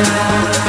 Open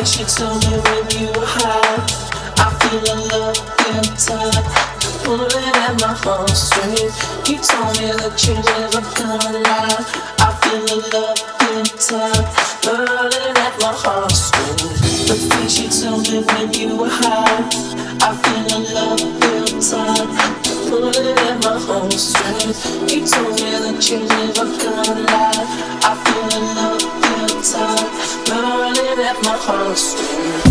told me when you high. I feel a love inside, pulling at my heartstrings. You told me that you never come alive. I feel a love inside, burning at my heartstrings. The things you told me when you were high. I feel a love inside, pulling at my heartstrings. You told me that you never come alive. I feel a love inside, burning at my heartstrings.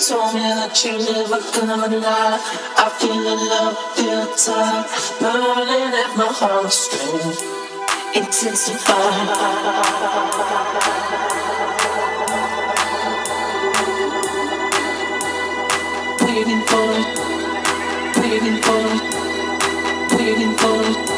Told me that you never gonna lie. I feel the love feel tight, burning at my heartstrings. Intensify. Waiting for it, waiting for it, waiting for it,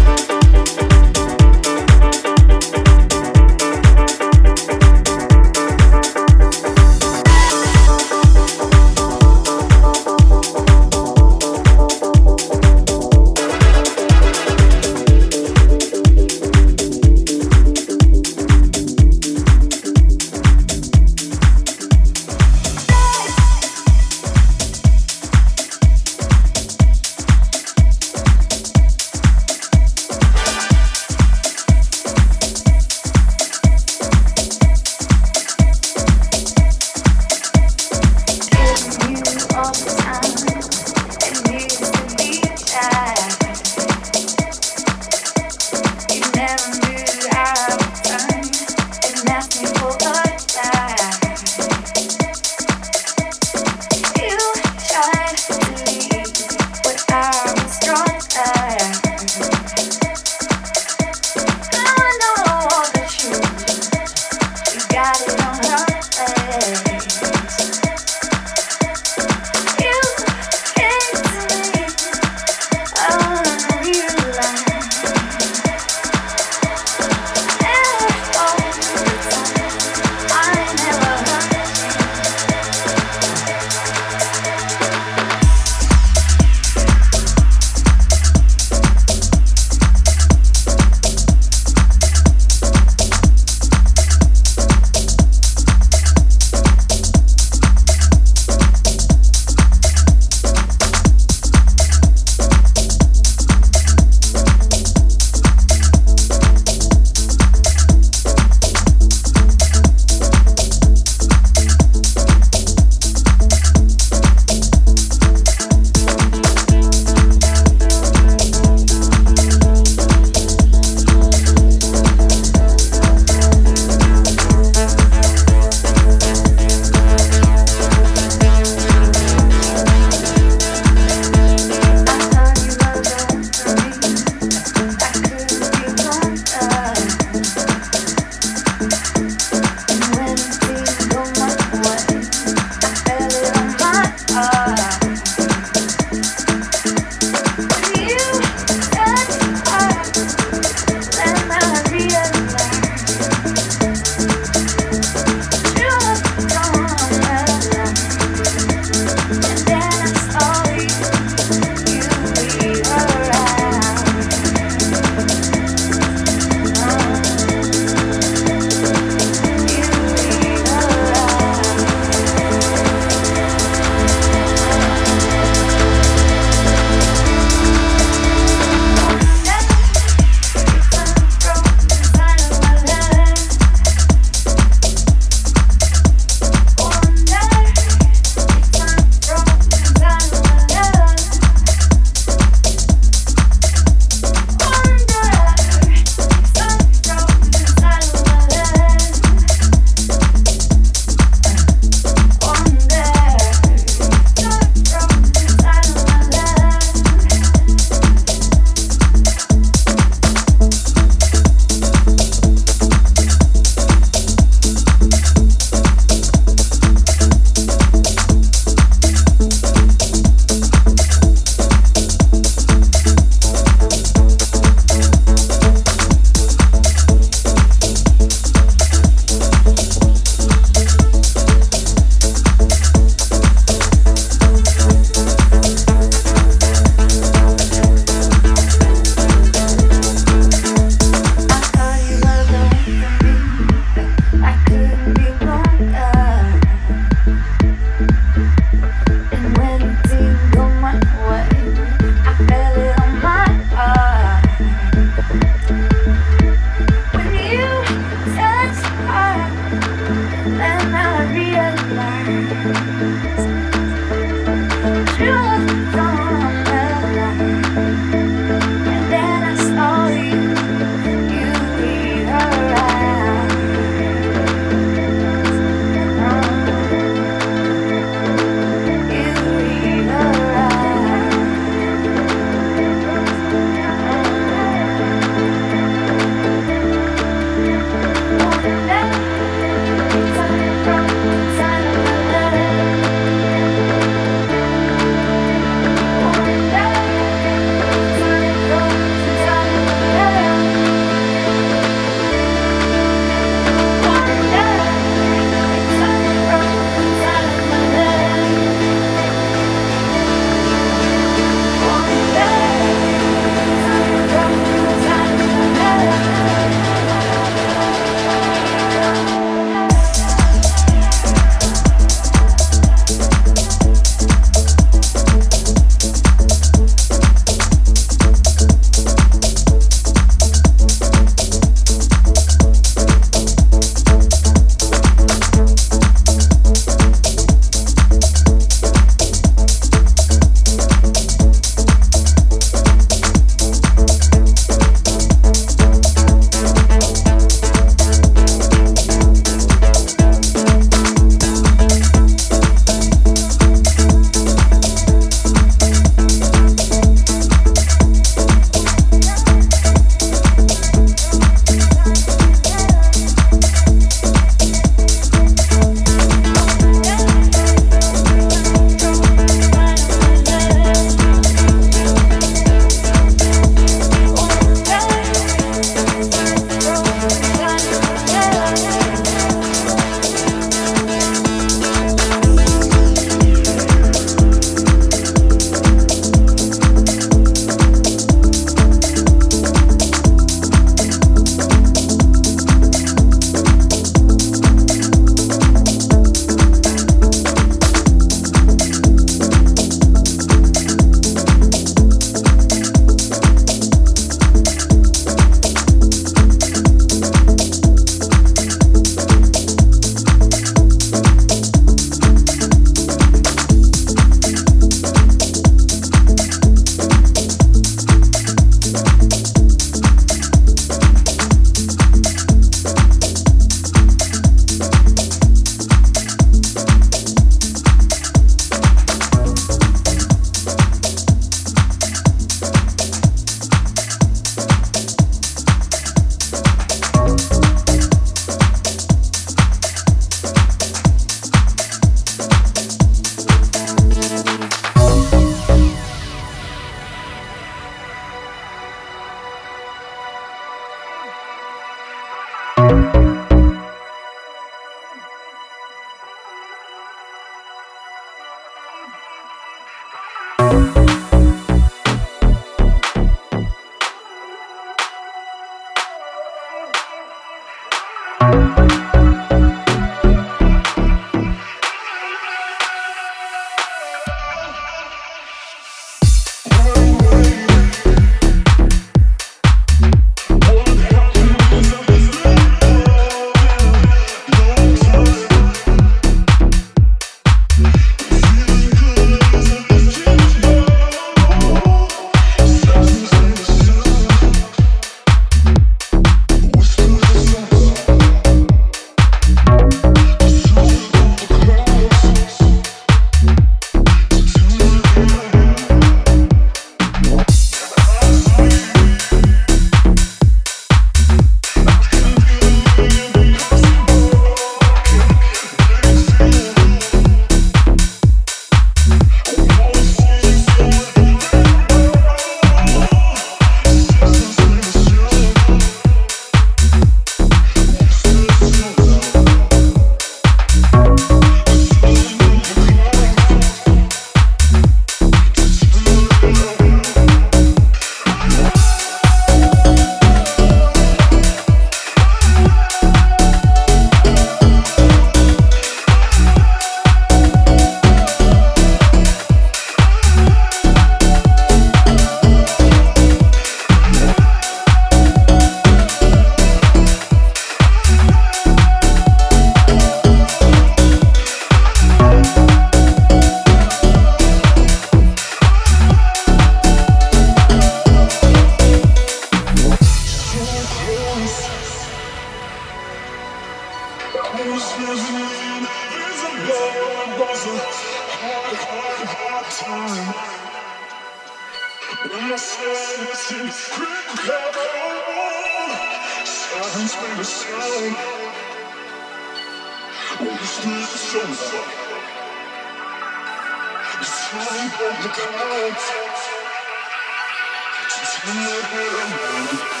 That's my love.